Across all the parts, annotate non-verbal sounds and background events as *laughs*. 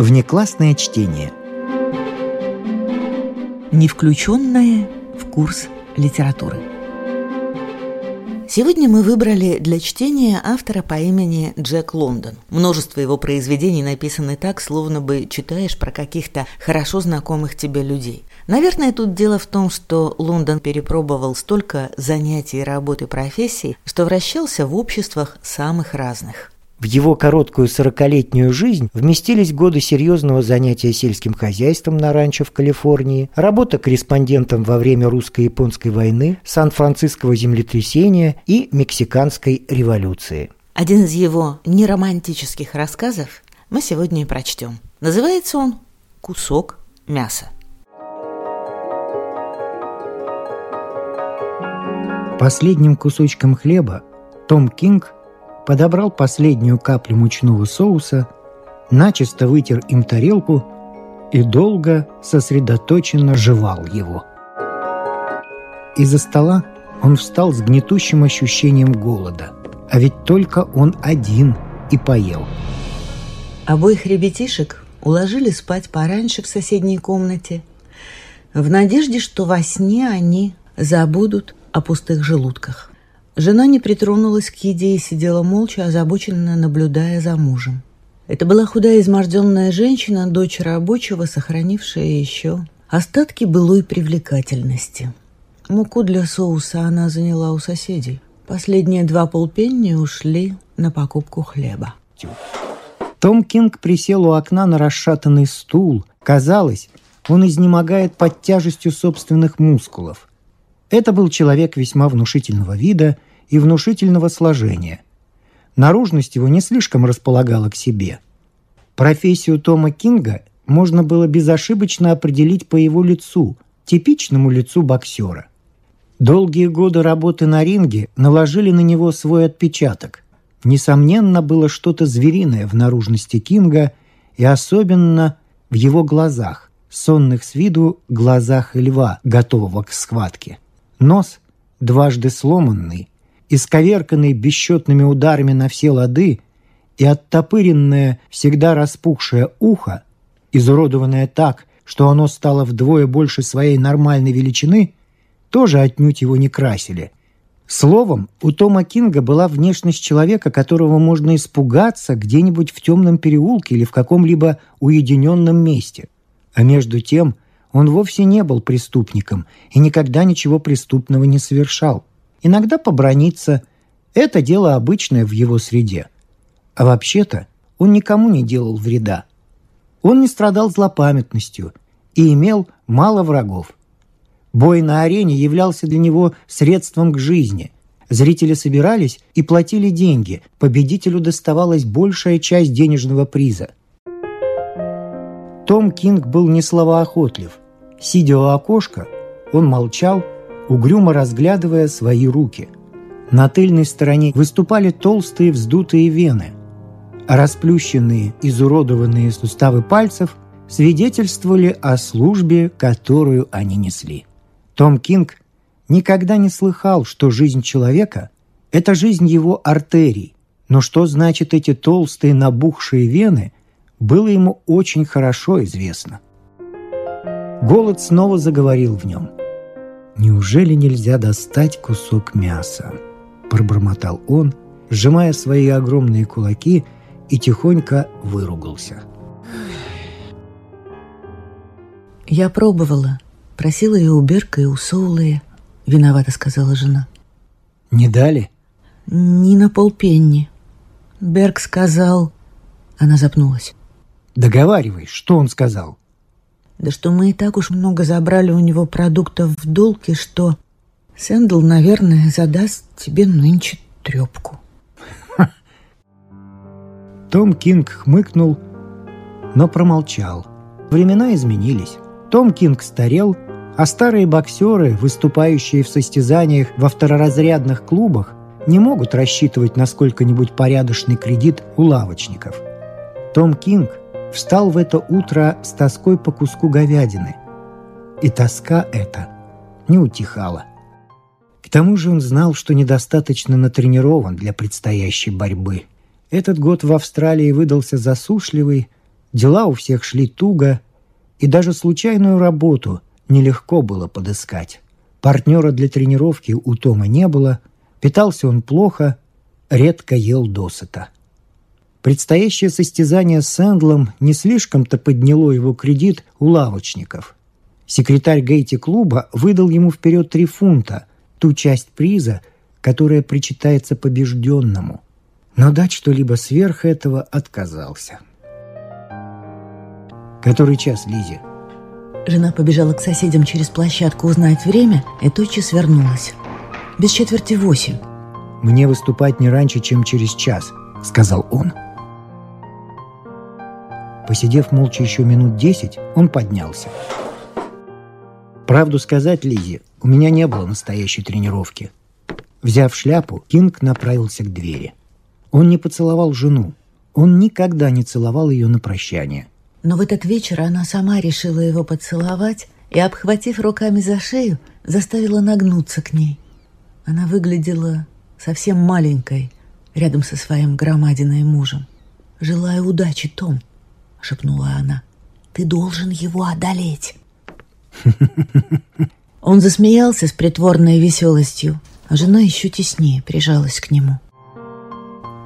Внеклассное чтение. Не включенное в курс литературы. Сегодня мы выбрали для чтения автора по имени Джек Лондон. Множество его произведений написаны так, словно бы читаешь про каких-то хорошо знакомых тебе людей. Наверное, тут дело в том, что Лондон перепробовал столько занятий, работы, профессий, что вращался в обществах самых разных. В его короткую сорокалетнюю жизнь вместились годы серьезного занятия сельским хозяйством на ранчо в Калифорнии, работа корреспондентом во время русско-японской войны, Сан-Франциского землетрясения и Мексиканской революции. Один из его неромантических рассказов мы сегодня и прочтем. Называется он «Кусок мяса». Последним кусочком хлеба Том Кинг – подобрал последнюю каплю мучного соуса, начисто вытер им тарелку и долго сосредоточенно жевал его. Из-за стола он встал с гнетущим ощущением голода, а ведь только он один и поел. Обоих ребятишек уложили спать пораньше в соседней комнате, в надежде, что во сне они забудут о пустых желудках. Жена не притронулась к еде и сидела молча, озабоченно наблюдая за мужем. Это была худая изможденная женщина, дочь рабочего, сохранившая еще остатки былой привлекательности. Муку для соуса она заняла у соседей. Последние два полпенни ушли на покупку хлеба. Том Кинг присел у окна на расшатанный стул. Казалось, он изнемогает под тяжестью собственных мускулов. Это был человек весьма внушительного вида – и внушительного сложения. Наружность его не слишком располагала к себе. Профессию Тома Кинга можно было безошибочно определить по его лицу, типичному лицу боксера. Долгие годы работы на ринге наложили на него свой отпечаток. Несомненно, было что-то звериное в наружности Кинга и особенно в его глазах, сонных с виду глазах льва, готового к схватке. Нос, дважды сломанный, исковерканный бесчетными ударами на все лады, и оттопыренное, всегда распухшее ухо, изуродованное так, что оно стало вдвое больше своей нормальной величины, тоже отнюдь его не красили. Словом, у Тома Кинга была внешность человека, которого можно испугаться где-нибудь в темном переулке или в каком-либо уединенном месте. А между тем он вовсе не был преступником и никогда ничего преступного не совершал иногда поброниться. Это дело обычное в его среде. А вообще-то он никому не делал вреда. Он не страдал злопамятностью и имел мало врагов. Бой на арене являлся для него средством к жизни. Зрители собирались и платили деньги, победителю доставалась большая часть денежного приза. Том Кинг был не словоохотлив. Сидя у окошка, он молчал угрюмо разглядывая свои руки. На тыльной стороне выступали толстые вздутые вены, а расплющенные, изуродованные суставы пальцев свидетельствовали о службе, которую они несли. Том Кинг никогда не слыхал, что жизнь человека – это жизнь его артерий, но что значит эти толстые набухшие вены, было ему очень хорошо известно. Голод снова заговорил в нем – «Неужели нельзя достать кусок мяса?» – пробормотал он, сжимая свои огромные кулаки и тихонько выругался. «Я пробовала. Просила и у Берка, и у Соулая. Виновата, сказала жена. «Не дали?» «Не на полпенни. Берг сказал...» Она запнулась. «Договаривай, что он сказал?» Да что мы и так уж много забрали у него продуктов в долг, и что Сэндл, наверное, задаст тебе нынче трепку. *laughs* Том Кинг хмыкнул, но промолчал. Времена изменились. Том Кинг старел, а старые боксеры, выступающие в состязаниях во второразрядных клубах, не могут рассчитывать на сколько-нибудь порядочный кредит у лавочников. Том Кинг встал в это утро с тоской по куску говядины. И тоска эта не утихала. К тому же он знал, что недостаточно натренирован для предстоящей борьбы. Этот год в Австралии выдался засушливый, дела у всех шли туго, и даже случайную работу нелегко было подыскать. Партнера для тренировки у Тома не было, питался он плохо, редко ел досыта. Предстоящее состязание с Эндлом не слишком-то подняло его кредит у лавочников. Секретарь Гейти-клуба выдал ему вперед три фунта, ту часть приза, которая причитается побежденному. Но дать что-либо сверх этого отказался. Который час, Лизе? Жена побежала к соседям через площадку узнать время и тотчас вернулась. Без четверти восемь. «Мне выступать не раньше, чем через час», — сказал он. Посидев молча еще минут десять, он поднялся. Правду сказать, Лизе, у меня не было настоящей тренировки. Взяв шляпу, Кинг направился к двери. Он не поцеловал жену. Он никогда не целовал ее на прощание. Но в этот вечер она сама решила его поцеловать и, обхватив руками за шею, заставила нагнуться к ней. Она выглядела совсем маленькой рядом со своим громадиной мужем. «Желаю удачи, Том», — шепнула она. «Ты должен его одолеть». *laughs* Он засмеялся с притворной веселостью, а жена еще теснее прижалась к нему.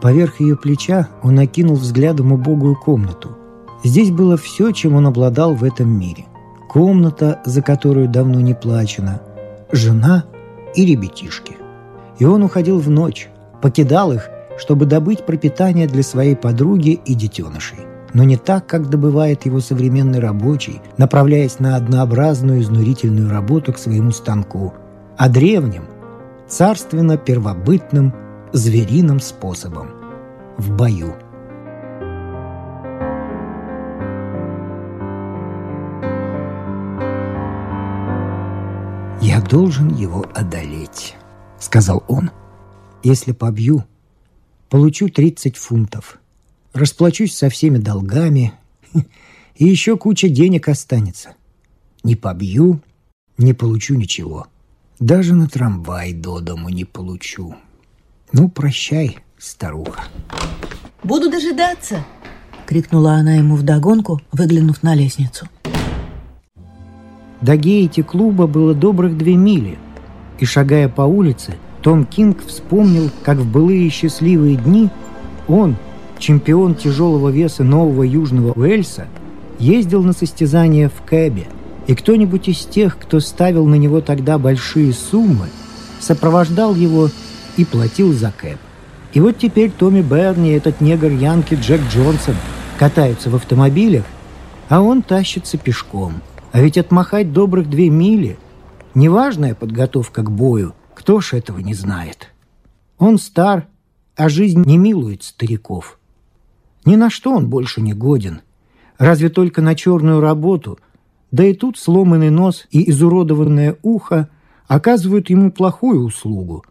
Поверх ее плеча он окинул взглядом убогую комнату. Здесь было все, чем он обладал в этом мире. Комната, за которую давно не плачено, жена и ребятишки. И он уходил в ночь, покидал их, чтобы добыть пропитание для своей подруги и детенышей но не так, как добывает его современный рабочий, направляясь на однообразную изнурительную работу к своему станку, а древним, царственно-первобытным, звериным способом – в бою. «Я должен его одолеть», — сказал он. «Если побью, получу 30 фунтов расплачусь со всеми долгами, *laughs* и еще куча денег останется. Не побью, не получу ничего. Даже на трамвай до дому не получу. Ну, прощай, старуха. «Буду дожидаться!» — крикнула она ему вдогонку, выглянув на лестницу. До гейти клуба было добрых две мили, и, шагая по улице, Том Кинг вспомнил, как в былые счастливые дни он, чемпион тяжелого веса Нового Южного Уэльса, ездил на состязания в Кэбе, и кто-нибудь из тех, кто ставил на него тогда большие суммы, сопровождал его и платил за Кэб. И вот теперь Томми Берни, этот негр Янки Джек Джонсон, катаются в автомобилях, а он тащится пешком. А ведь отмахать добрых две мили – неважная подготовка к бою, кто ж этого не знает. Он стар, а жизнь не милует стариков – ни на что он больше не годен. Разве только на черную работу. Да и тут сломанный нос и изуродованное ухо оказывают ему плохую услугу.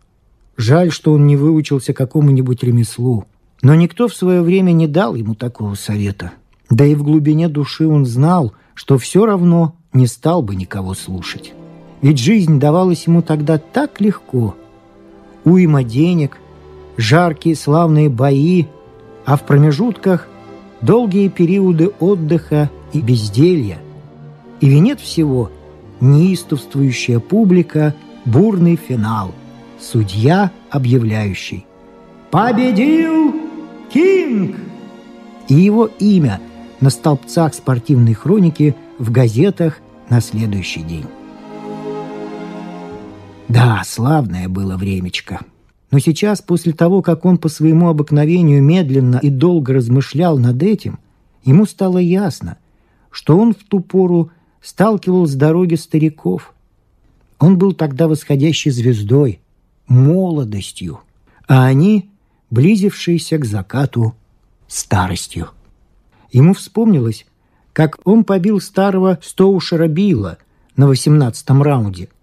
Жаль, что он не выучился какому-нибудь ремеслу. Но никто в свое время не дал ему такого совета. Да и в глубине души он знал, что все равно не стал бы никого слушать. Ведь жизнь давалась ему тогда так легко. Уйма денег, жаркие славные бои – а в промежутках долгие периоды отдыха и безделья. И венец всего – неистовствующая публика, бурный финал, судья, объявляющий «Победил Кинг!» И его имя на столбцах спортивной хроники в газетах на следующий день. Да, славное было времечко – но сейчас, после того, как он по своему обыкновению медленно и долго размышлял над этим, ему стало ясно, что он в ту пору сталкивал с дороги стариков. Он был тогда восходящей звездой, молодостью, а они – близившиеся к закату старостью. Ему вспомнилось, как он побил старого Стоушера Билла на восемнадцатом раунде –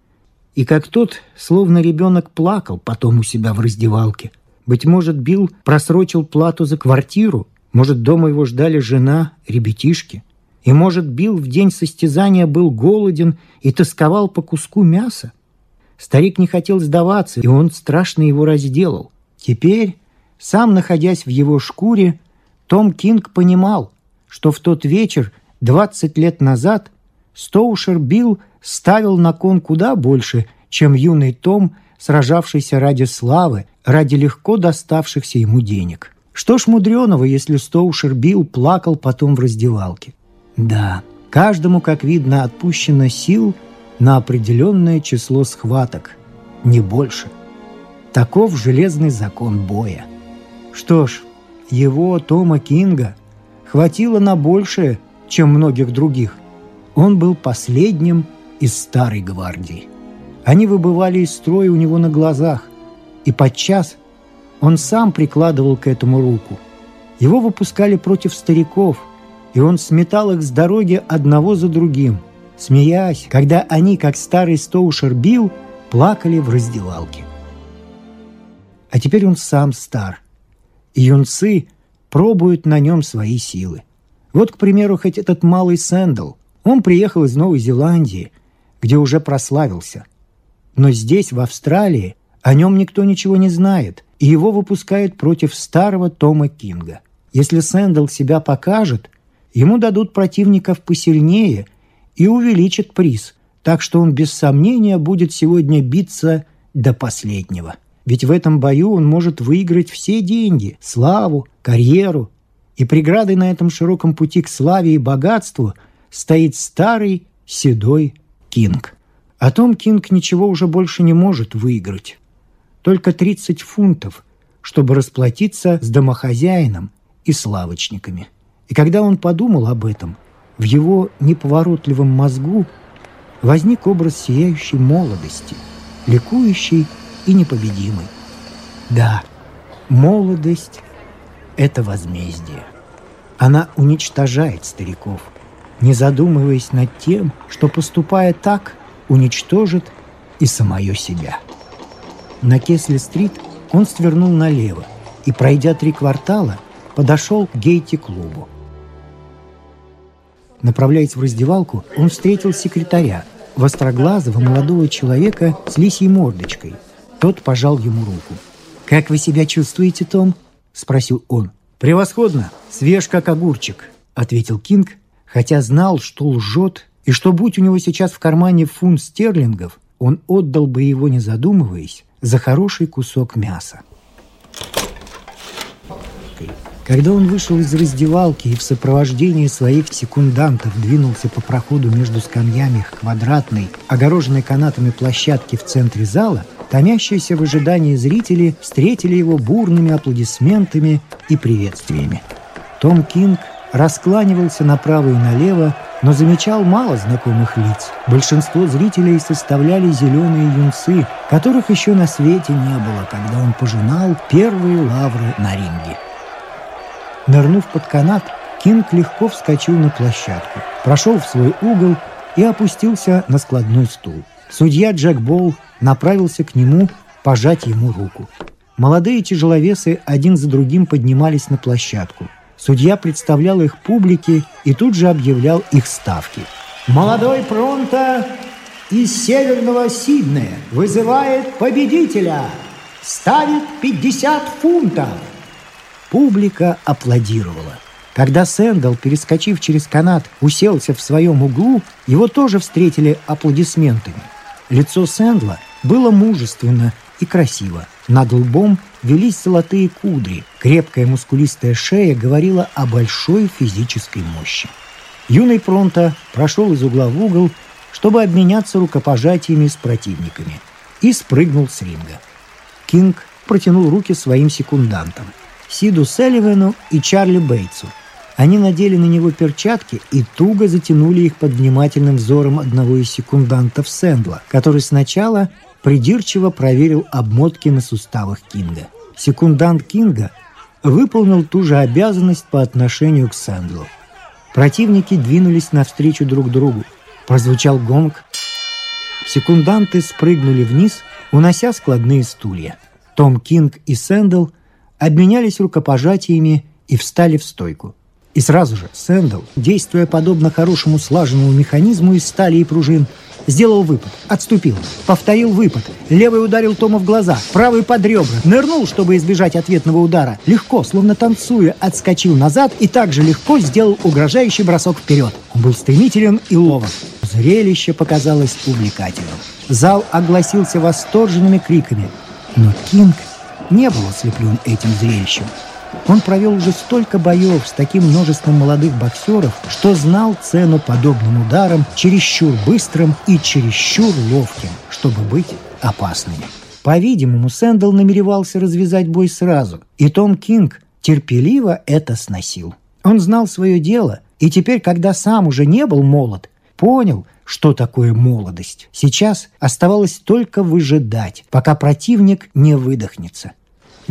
и как тот, словно ребенок, плакал потом у себя в раздевалке. Быть может, Билл просрочил плату за квартиру, может, дома его ждали жена, ребятишки. И, может, Билл в день состязания был голоден и тосковал по куску мяса. Старик не хотел сдаваться, и он страшно его разделал. Теперь Сам находясь в его шкуре, Том Кинг понимал, что в тот вечер, 20 лет назад, Стоушер Билл ставил на кон куда больше, чем юный Том, сражавшийся ради славы, ради легко доставшихся ему денег. Что ж мудреного, если Стоушер Билл плакал потом в раздевалке? Да, каждому, как видно, отпущено сил на определенное число схваток, не больше. Таков железный закон боя. Что ж, его, Тома Кинга, хватило на большее, чем многих других. Он был последним из старой гвардии. Они выбывали из строя у него на глазах, и подчас он сам прикладывал к этому руку. Его выпускали против стариков, и он сметал их с дороги одного за другим, смеясь, когда они, как старый Стоушер Билл, плакали в раздевалке. А теперь он сам стар, и юнцы пробуют на нем свои силы. Вот, к примеру, хоть этот малый Сэндл. Он приехал из Новой Зеландии, где уже прославился. Но здесь, в Австралии, о нем никто ничего не знает, и его выпускают против старого Тома Кинга. Если Сэндл себя покажет, ему дадут противников посильнее и увеличат приз, так что он без сомнения будет сегодня биться до последнего. Ведь в этом бою он может выиграть все деньги, славу, карьеру. И преградой на этом широком пути к славе и богатству стоит старый седой Кинг. А Том Кинг ничего уже больше не может выиграть только 30 фунтов, чтобы расплатиться с домохозяином и славочниками. И когда он подумал об этом, в его неповоротливом мозгу возник образ сияющей молодости, ликующей и непобедимой. Да, молодость – это возмездие. Она уничтожает стариков, не задумываясь над тем, что, поступая так, уничтожит и самое себя. На Кесли-стрит он свернул налево и, пройдя три квартала, подошел к гейти-клубу. Направляясь в раздевалку, он встретил секретаря, востроглазого молодого человека с лисьей мордочкой. Тот пожал ему руку. «Как вы себя чувствуете, Том?» – спросил он. «Превосходно! Свеж, как огурчик!» – ответил Кинг, хотя знал, что лжет, и что, будь у него сейчас в кармане фунт стерлингов, он отдал бы его, не задумываясь, за хороший кусок мяса. Когда он вышел из раздевалки и в сопровождении своих секундантов двинулся по проходу между скамьями к квадратной, огороженной канатами площадке в центре зала, томящиеся в ожидании зрители встретили его бурными аплодисментами и приветствиями. Том Кинг раскланивался направо и налево, но замечал мало знакомых лиц. Большинство зрителей составляли зеленые юнцы, которых еще на свете не было, когда он пожинал первые лавры на ринге. Нырнув под канат, Кинг легко вскочил на площадку, прошел в свой угол и опустился на складной стул. Судья Джек Болл направился к нему пожать ему руку. Молодые тяжеловесы один за другим поднимались на площадку – Судья представлял их публике и тут же объявлял их ставки. «Молодой Пронто из Северного Сиднея вызывает победителя! Ставит 50 фунтов!» Публика аплодировала. Когда Сэндал, перескочив через канат, уселся в своем углу, его тоже встретили аплодисментами. Лицо Сэндла было мужественно и красиво. Над лбом велись золотые кудри. Крепкая мускулистая шея говорила о большой физической мощи. Юный Пронто прошел из угла в угол, чтобы обменяться рукопожатиями с противниками, и спрыгнул с ринга. Кинг протянул руки своим секундантам – Сиду Селливану и Чарли Бейтсу. Они надели на него перчатки и туго затянули их под внимательным взором одного из секундантов Сэндла, который сначала придирчиво проверил обмотки на суставах Кинга. Секундант Кинга выполнил ту же обязанность по отношению к Сэндлу. Противники двинулись навстречу друг другу. Прозвучал гонг. Секунданты спрыгнули вниз, унося складные стулья. Том Кинг и Сэндл обменялись рукопожатиями и встали в стойку. И сразу же Сэндл, действуя подобно хорошему слаженному механизму из стали и пружин, Сделал выпад, отступил, повторил выпад. Левый ударил Тома в глаза, правый под ребра. Нырнул, чтобы избежать ответного удара. Легко, словно танцуя, отскочил назад и также легко сделал угрожающий бросок вперед. Он был стремителен и ловок. Зрелище показалось увлекательным. Зал огласился восторженными криками. Но Кинг не был ослеплен этим зрелищем. Он провел уже столько боев с таким множеством молодых боксеров, что знал цену подобным ударам чересчур быстрым и чересчур ловким, чтобы быть опасными. По-видимому, Сэндл намеревался развязать бой сразу, и Том Кинг терпеливо это сносил. Он знал свое дело, и теперь, когда сам уже не был молод, понял, что такое молодость. Сейчас оставалось только выжидать, пока противник не выдохнется.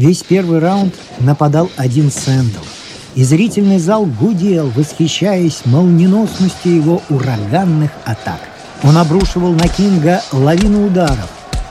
Весь первый раунд нападал один Сэндл. И зрительный зал гудел, восхищаясь молниеносностью его ураганных атак. Он обрушивал на Кинга лавину ударов,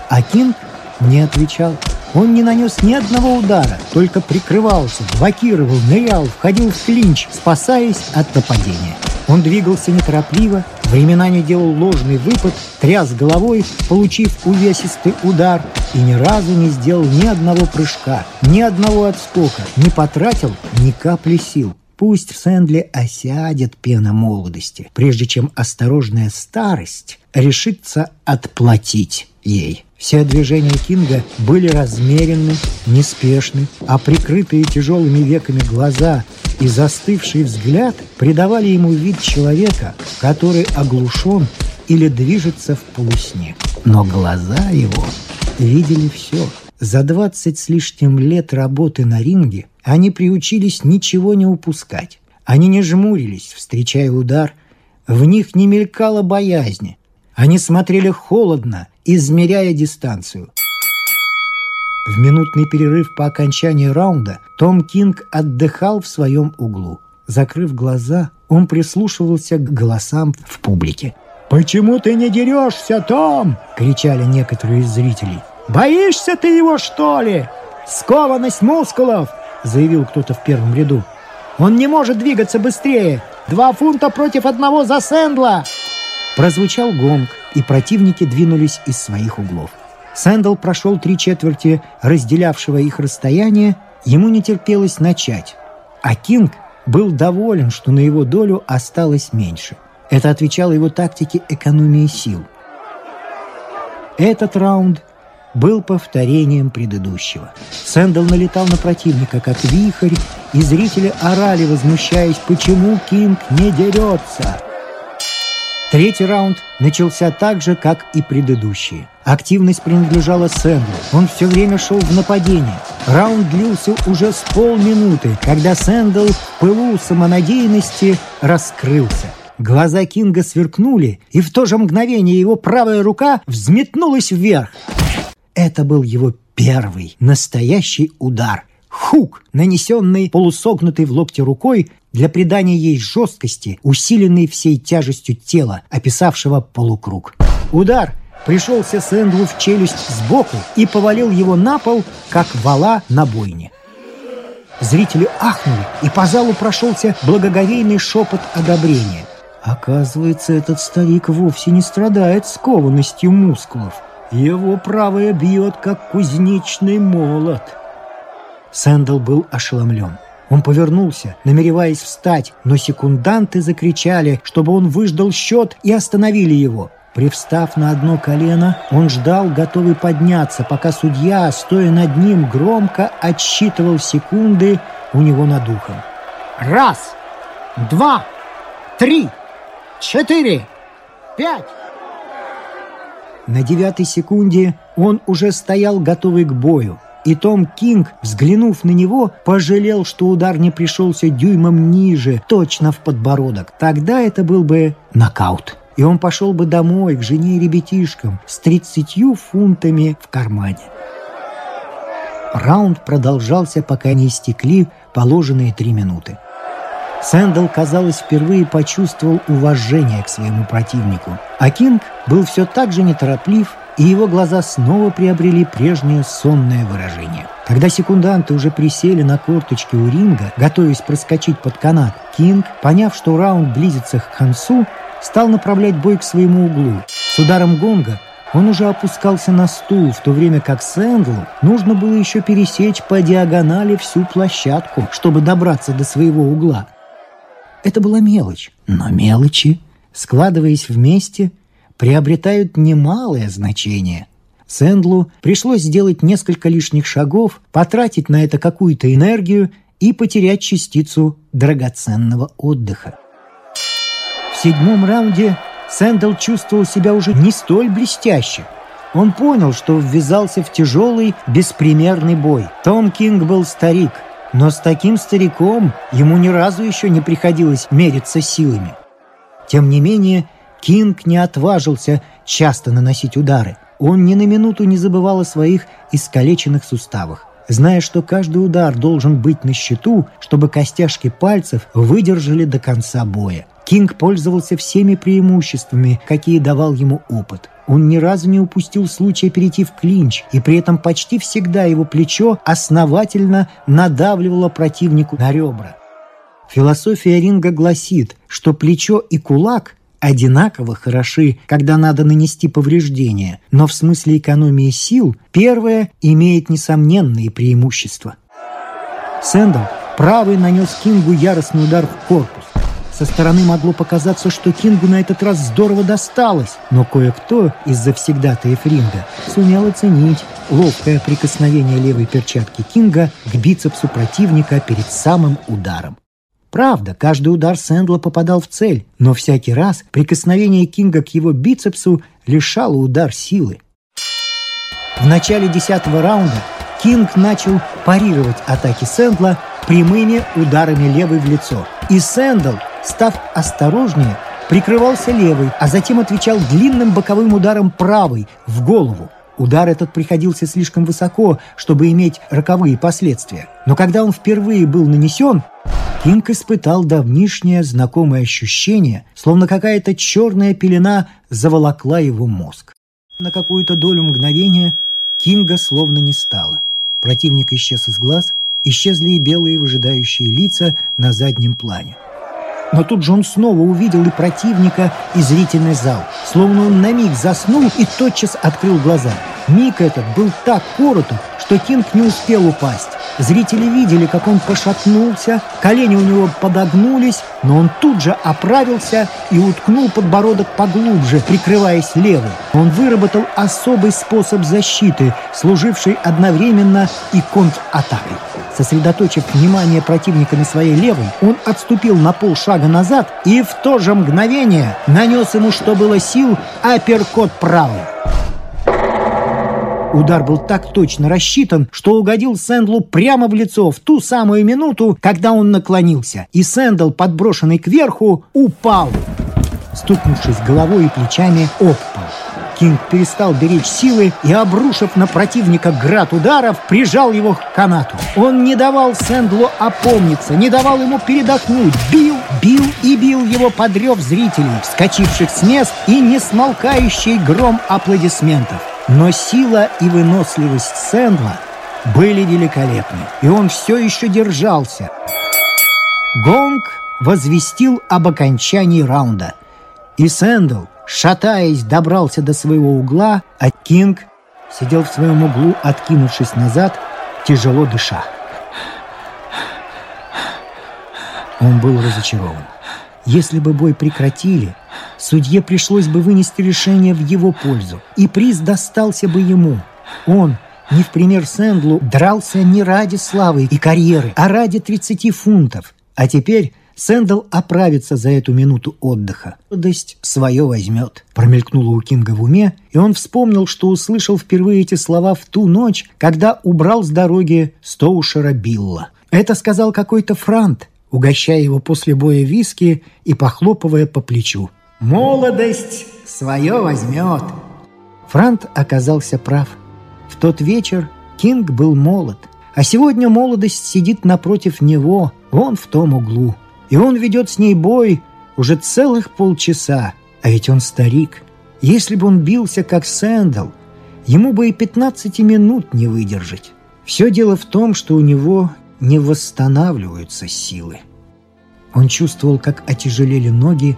а Кинг не отвечал. Он не нанес ни одного удара, только прикрывался, блокировал, нырял, входил в клинч, спасаясь от нападения. Он двигался неторопливо, временами делал ложный выпад, тряс головой, получив увесистый удар, и ни разу не сделал ни одного прыжка, ни одного отскока, не потратил ни капли сил. Пусть в Сэндле осядет пена молодости, прежде чем осторожная старость решится отплатить ей. Все движения Кинга были размеренны, неспешны, а прикрытые тяжелыми веками глаза и застывший взгляд придавали ему вид человека, который оглушен или движется в полусне. Но глаза его видели все. За двадцать с лишним лет работы на ринге они приучились ничего не упускать. Они не жмурились, встречая удар. В них не мелькала боязни. Они смотрели холодно, измеряя дистанцию. В минутный перерыв по окончании раунда Том Кинг отдыхал в своем углу. Закрыв глаза, он прислушивался к голосам в публике. «Почему ты не дерешься, Том?» – кричали некоторые из зрителей. «Боишься ты его, что ли?» «Скованность мускулов!» – заявил кто-то в первом ряду. «Он не может двигаться быстрее! Два фунта против одного за Сэндла!» Прозвучал гонг, и противники двинулись из своих углов. Сэндл прошел три четверти разделявшего их расстояние, ему не терпелось начать. А Кинг был доволен, что на его долю осталось меньше. Это отвечало его тактике экономии сил. Этот раунд был повторением предыдущего. Сэндл налетал на противника, как вихрь, и зрители орали, возмущаясь, почему Кинг не дерется. Третий раунд начался так же, как и предыдущие. Активность принадлежала Сэнду. Он все время шел в нападение. Раунд длился уже с полминуты, когда Сэндл в пылу самонадеянности раскрылся. Глаза Кинга сверкнули, и в то же мгновение его правая рука взметнулась вверх. Это был его первый настоящий удар. Хук, нанесенный полусогнутой в локте рукой, для придания ей жесткости, усиленной всей тяжестью тела, описавшего полукруг. Удар пришелся Сэндлу в челюсть сбоку и повалил его на пол, как вала на бойне. Зрители ахнули, и по залу прошелся благоговейный шепот одобрения. Оказывается, этот старик вовсе не страдает скованностью мускулов. Его правая бьет, как кузнечный молот. Сэндл был ошеломлен. Он повернулся, намереваясь встать, но секунданты закричали, чтобы он выждал счет и остановили его. Привстав на одно колено, он ждал, готовый подняться, пока судья, стоя над ним, громко отсчитывал секунды у него над ухом. «Раз! Два! Три! Четыре! Пять!» На девятой секунде он уже стоял, готовый к бою. И Том Кинг, взглянув на него, пожалел, что удар не пришелся дюймом ниже, точно в подбородок. Тогда это был бы нокаут. И он пошел бы домой к жене и ребятишкам с тридцатью фунтами в кармане. Раунд продолжался, пока не истекли положенные три минуты. Сэндл, казалось, впервые почувствовал уважение к своему противнику. А Кинг был все так же нетороплив и его глаза снова приобрели прежнее сонное выражение. Когда секунданты уже присели на корточки у ринга, готовясь проскочить под канат, Кинг, поняв, что раунд близится к концу, стал направлять бой к своему углу. С ударом гонга он уже опускался на стул, в то время как Сэндлу нужно было еще пересечь по диагонали всю площадку, чтобы добраться до своего угла. Это была мелочь, но мелочи, складываясь вместе, приобретают немалое значение. Сэндлу пришлось сделать несколько лишних шагов, потратить на это какую-то энергию и потерять частицу драгоценного отдыха. В седьмом раунде Сэндл чувствовал себя уже не столь блестяще. Он понял, что ввязался в тяжелый, беспримерный бой. Том Кинг был старик, но с таким стариком ему ни разу еще не приходилось мериться силами. Тем не менее, Кинг не отважился часто наносить удары. Он ни на минуту не забывал о своих искалеченных суставах зная, что каждый удар должен быть на счету, чтобы костяшки пальцев выдержали до конца боя. Кинг пользовался всеми преимуществами, какие давал ему опыт. Он ни разу не упустил случая перейти в клинч, и при этом почти всегда его плечо основательно надавливало противнику на ребра. Философия ринга гласит, что плечо и кулак одинаково хороши, когда надо нанести повреждение, но в смысле экономии сил первое имеет несомненные преимущества. Сэндл правый нанес Кингу яростный удар в корпус. Со стороны могло показаться, что Кингу на этот раз здорово досталось, но кое-кто из завсегдатаев ринга сумел оценить ловкое прикосновение левой перчатки Кинга к бицепсу противника перед самым ударом. Правда, каждый удар Сэндла попадал в цель, но всякий раз прикосновение Кинга к его бицепсу лишало удар силы. В начале десятого раунда Кинг начал парировать атаки Сэндла прямыми ударами левой в лицо. И Сэндл, став осторожнее, прикрывался левой, а затем отвечал длинным боковым ударом правой в голову. Удар этот приходился слишком высоко, чтобы иметь роковые последствия. Но когда он впервые был нанесен, Кинг испытал давнишнее знакомое ощущение, словно какая-то черная пелена заволокла его мозг. На какую-то долю мгновения Кинга словно не стало. Противник исчез из глаз, исчезли и белые выжидающие лица на заднем плане. Но тут же он снова увидел и противника, и зрительный зал. Словно он на миг заснул и тотчас открыл глаза. Миг этот был так короток, что Кинг не успел упасть. Зрители видели, как он пошатнулся, колени у него подогнулись, но он тут же оправился и уткнул подбородок поглубже, прикрываясь левой. Он выработал особый способ защиты, служивший одновременно и контратакой. Сосредоточив внимание противника на своей левой, он отступил на полшага назад и в то же мгновение нанес ему, что было сил, апперкот правый. Удар был так точно рассчитан, что угодил Сэндлу прямо в лицо в ту самую минуту, когда он наклонился, и Сэндл, подброшенный кверху, упал, стукнувшись головой и плечами об пол. Кинг перестал беречь силы и, обрушив на противника град ударов, прижал его к канату. Он не давал Сэндлу опомниться, не давал ему передохнуть, бил, бил и бил его под рев зрителей, вскочивших с мест и несмолкающий гром аплодисментов. Но сила и выносливость Сэндла были великолепны, и он все еще держался. Гонг возвестил об окончании раунда, и Сэндл, шатаясь, добрался до своего угла, а Кинг сидел в своем углу, откинувшись назад, тяжело дыша. Он был разочарован. Если бы бой прекратили, Судье пришлось бы вынести решение в его пользу, и приз достался бы ему. Он, не в пример Сэндлу, дрался не ради славы и карьеры, а ради 30 фунтов. А теперь Сэндл оправится за эту минуту отдыха. Радость свое возьмет. Промелькнуло у Кинга в уме, и он вспомнил, что услышал впервые эти слова в ту ночь, когда убрал с дороги Стоушера Билла. Это сказал какой-то франт, угощая его после боя виски и похлопывая по плечу. Молодость свое возьмет. Франт оказался прав. В тот вечер Кинг был молод, а сегодня молодость сидит напротив него, вон в том углу. И он ведет с ней бой уже целых полчаса, а ведь он старик. Если бы он бился как Сэндл, ему бы и 15 минут не выдержать. Все дело в том, что у него не восстанавливаются силы. Он чувствовал, как отяжелели ноги,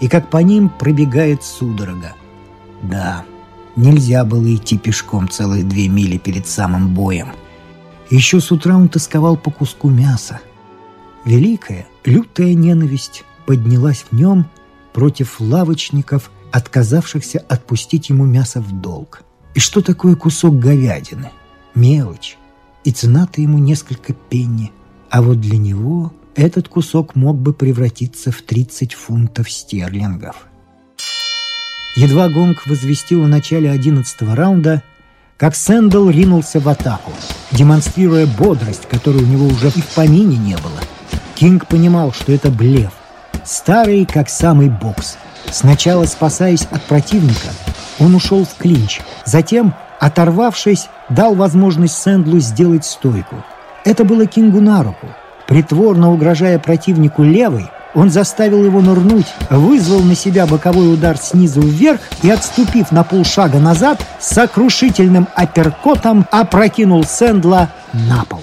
и как по ним пробегает судорога. Да, нельзя было идти пешком целые две мили перед самым боем. Еще с утра он тосковал по куску мяса. Великая, лютая ненависть поднялась в нем против лавочников, отказавшихся отпустить ему мясо в долг. И что такое кусок говядины? Мелочь. И цена-то ему несколько пенни. А вот для него этот кусок мог бы превратиться в 30 фунтов стерлингов. Едва гонг возвестил о начале одиннадцатого раунда, как Сэндл ринулся в атаку, демонстрируя бодрость, которой у него уже и в помине не было. Кинг понимал, что это блеф, старый, как самый бокс. Сначала спасаясь от противника, он ушел в клинч, затем, оторвавшись, дал возможность Сэндлу сделать стойку. Это было Кингу на руку. Притворно угрожая противнику левой, он заставил его нырнуть, вызвал на себя боковой удар снизу вверх и, отступив на полшага назад, сокрушительным апперкотом опрокинул Сэндла на пол.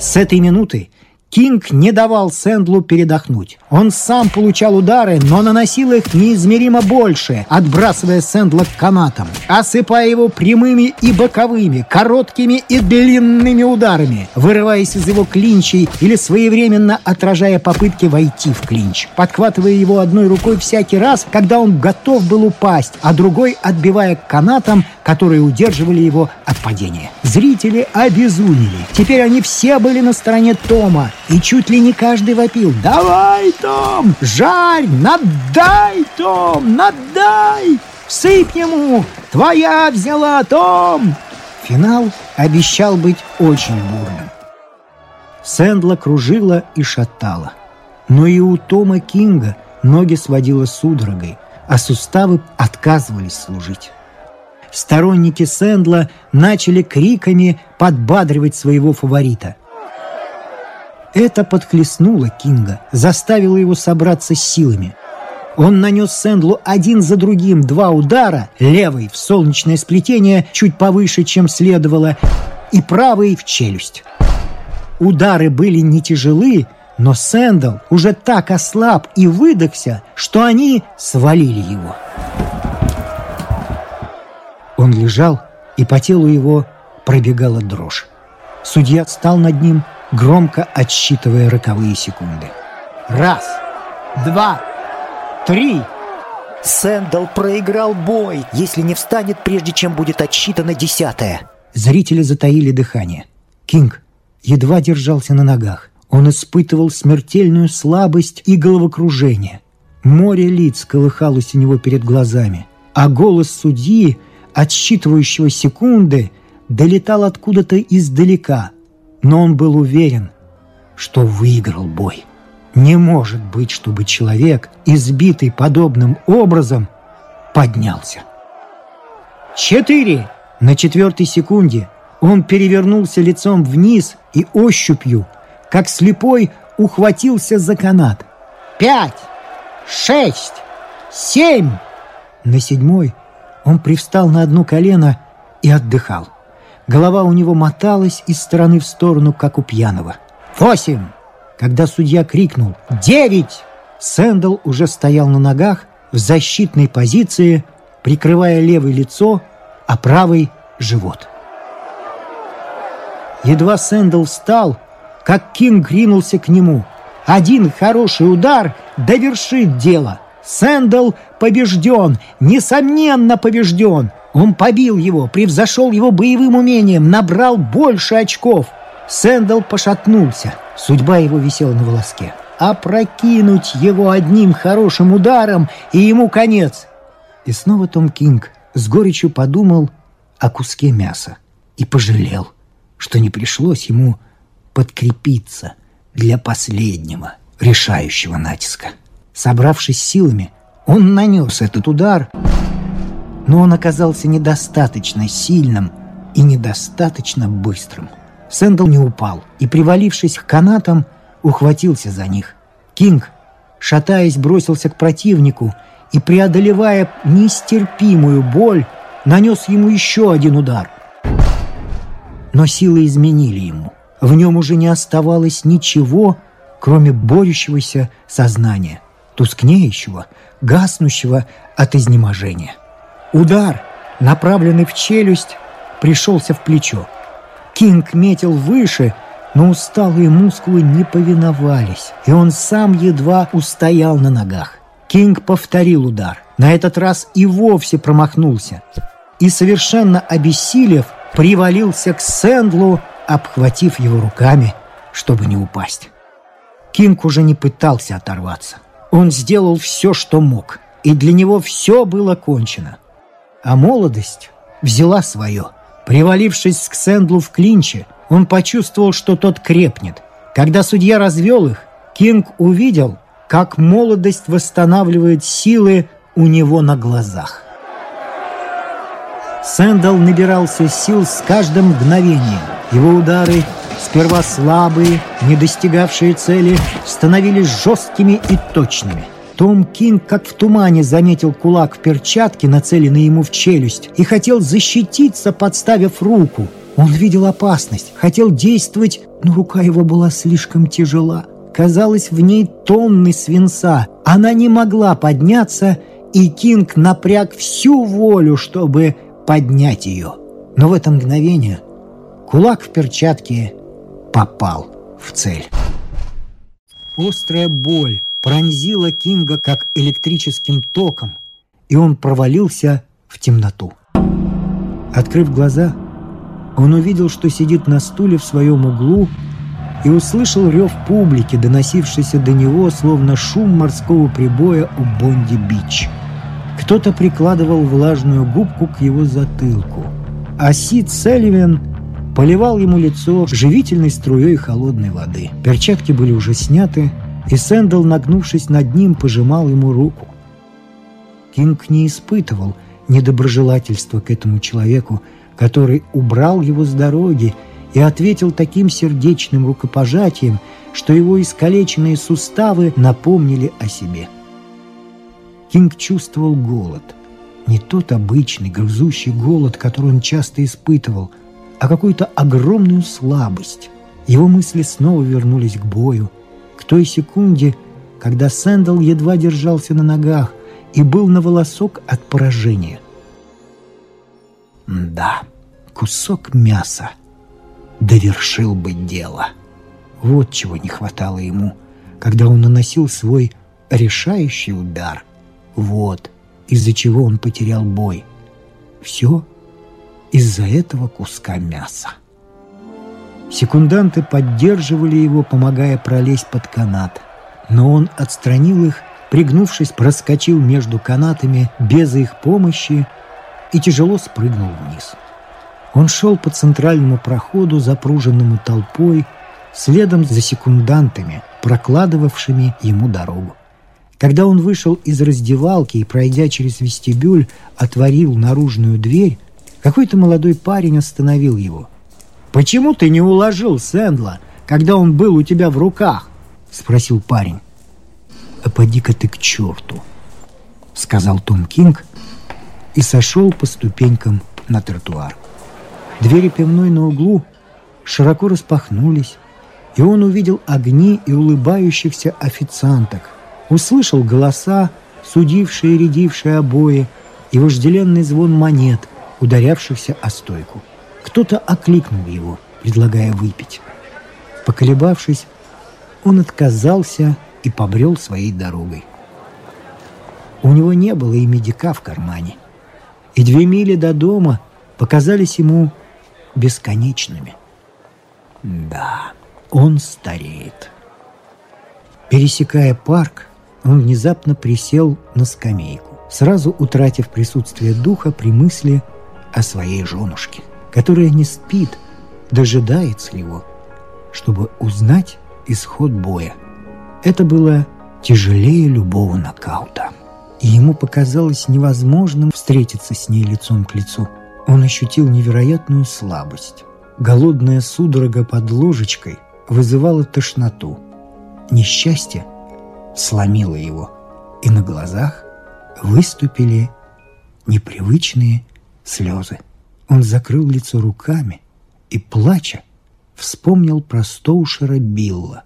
С этой минуты Кинг не давал Сэндлу передохнуть. Он сам получал удары, но наносил их неизмеримо больше, отбрасывая Сэндла к канатам, осыпая его прямыми и боковыми, короткими и длинными ударами, вырываясь из его клинчей или своевременно отражая попытки войти в клинч, подхватывая его одной рукой всякий раз, когда он готов был упасть, а другой отбивая к канатам, которые удерживали его от падения. Зрители обезумели. Теперь они все были на стороне Тома, и чуть ли не каждый вопил «Давай, Том! Жарь! Надай, Том! Надай! Всыпь ему! Твоя взяла, Том!» Финал обещал быть очень бурным. Сэндла кружила и шатала. Но и у Тома Кинга ноги сводила судорогой, а суставы отказывались служить сторонники Сэндла начали криками подбадривать своего фаворита. Это подхлестнуло Кинга, заставило его собраться с силами. Он нанес Сэндлу один за другим два удара, левый в солнечное сплетение чуть повыше, чем следовало, и правый в челюсть. Удары были не тяжелы, но Сэндл уже так ослаб и выдохся, что они свалили его. Он лежал, и по телу его пробегала дрожь. Судья встал над ним, громко отсчитывая роковые секунды. Раз, два, три. Сэндал проиграл бой, если не встанет, прежде чем будет отсчитано десятое. Зрители затаили дыхание. Кинг едва держался на ногах. Он испытывал смертельную слабость и головокружение. Море лиц колыхалось у него перед глазами, а голос судьи отсчитывающего секунды, долетал откуда-то издалека, но он был уверен, что выиграл бой. Не может быть, чтобы человек, избитый подобным образом, поднялся. Четыре! На четвертой секунде он перевернулся лицом вниз и ощупью, как слепой, ухватился за канат. Пять! Шесть! Семь! На седьмой он привстал на одно колено и отдыхал. Голова у него моталась из стороны в сторону, как у пьяного. «Восемь!» Когда судья крикнул «Девять!», Сэндл уже стоял на ногах в защитной позиции, прикрывая левой лицо, а правой — живот. Едва Сэндл встал, как Кинг ринулся к нему. Один хороший удар довершит дело. Сэндл побежден, несомненно побежден. Он побил его, превзошел его боевым умением, набрал больше очков. Сэндл пошатнулся. Судьба его висела на волоске. Опрокинуть его одним хорошим ударом, и ему конец. И снова Том Кинг с горечью подумал о куске мяса и пожалел, что не пришлось ему подкрепиться для последнего решающего натиска. Собравшись силами, он нанес этот удар, но он оказался недостаточно сильным и недостаточно быстрым. Сэндл не упал и, привалившись к канатам, ухватился за них. Кинг, шатаясь, бросился к противнику и, преодолевая нестерпимую боль, нанес ему еще один удар. Но силы изменили ему. В нем уже не оставалось ничего, кроме борющегося сознания – тускнеющего, гаснущего от изнеможения. Удар, направленный в челюсть, пришелся в плечо. Кинг метил выше, но усталые мускулы не повиновались, и он сам едва устоял на ногах. Кинг повторил удар. На этот раз и вовсе промахнулся. И, совершенно обессилев, привалился к Сэндлу, обхватив его руками, чтобы не упасть. Кинг уже не пытался оторваться. Он сделал все, что мог, и для него все было кончено. А молодость взяла свое. Привалившись к Сэндлу в клинче, он почувствовал, что тот крепнет. Когда судья развел их, Кинг увидел, как молодость восстанавливает силы у него на глазах. Сэндал набирался сил с каждым мгновением. Его удары, сперва слабые, не достигавшие цели, становились жесткими и точными. Том Кинг, как в тумане, заметил кулак в перчатке, нацеленный ему в челюсть, и хотел защититься, подставив руку. Он видел опасность, хотел действовать, но рука его была слишком тяжела. Казалось, в ней тонны свинца. Она не могла подняться, и Кинг напряг всю волю, чтобы поднять ее. Но в это мгновение кулак в перчатке попал в цель. Острая боль пронзила Кинга как электрическим током, и он провалился в темноту. Открыв глаза, он увидел, что сидит на стуле в своем углу и услышал рев публики, доносившийся до него, словно шум морского прибоя у Бонди-Бич. Кто-то прикладывал влажную губку к его затылку. А Сид Селливен поливал ему лицо живительной струей холодной воды. Перчатки были уже сняты, и Сэндл, нагнувшись над ним, пожимал ему руку. Кинг не испытывал недоброжелательства к этому человеку, который убрал его с дороги и ответил таким сердечным рукопожатием, что его искалеченные суставы напомнили о себе. Кинг чувствовал голод. Не тот обычный, грызущий голод, который он часто испытывал, а какую-то огромную слабость. Его мысли снова вернулись к бою, к той секунде, когда Сэндл едва держался на ногах и был на волосок от поражения. Да, кусок мяса довершил бы дело. Вот чего не хватало ему, когда он наносил свой решающий удар – вот из-за чего он потерял бой. Все из-за этого куска мяса. Секунданты поддерживали его, помогая пролезть под канат. Но он отстранил их, пригнувшись, проскочил между канатами без их помощи и тяжело спрыгнул вниз. Он шел по центральному проходу, запруженному толпой, следом за секундантами, прокладывавшими ему дорогу. Когда он вышел из раздевалки и, пройдя через вестибюль, отворил наружную дверь, какой-то молодой парень остановил его. «Почему ты не уложил Сэндла, когда он был у тебя в руках?» — спросил парень. «А поди-ка ты к черту!» — сказал Том Кинг и сошел по ступенькам на тротуар. Двери пивной на углу широко распахнулись, и он увидел огни и улыбающихся официанток, услышал голоса, судившие и рядившие обои, и вожделенный звон монет, ударявшихся о стойку. Кто-то окликнул его, предлагая выпить. Поколебавшись, он отказался и побрел своей дорогой. У него не было и медика в кармане, и две мили до дома показались ему бесконечными. Да, он стареет. Пересекая парк, он внезапно присел на скамейку, сразу утратив присутствие духа при мысли о своей женушке, которая не спит, дожидается его, чтобы узнать исход боя. Это было тяжелее любого нокаута. И ему показалось невозможным встретиться с ней лицом к лицу. Он ощутил невероятную слабость. Голодная судорога под ложечкой вызывала тошноту. Несчастье сломило его, и на глазах выступили непривычные слезы. Он закрыл лицо руками и, плача, вспомнил про Стоушера Билла,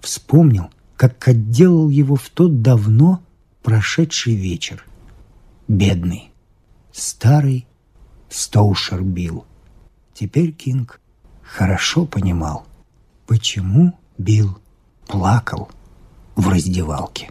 вспомнил, как отделал его в тот давно прошедший вечер. Бедный, старый Стоушер Билл. Теперь Кинг хорошо понимал, почему Билл плакал в раздевалке.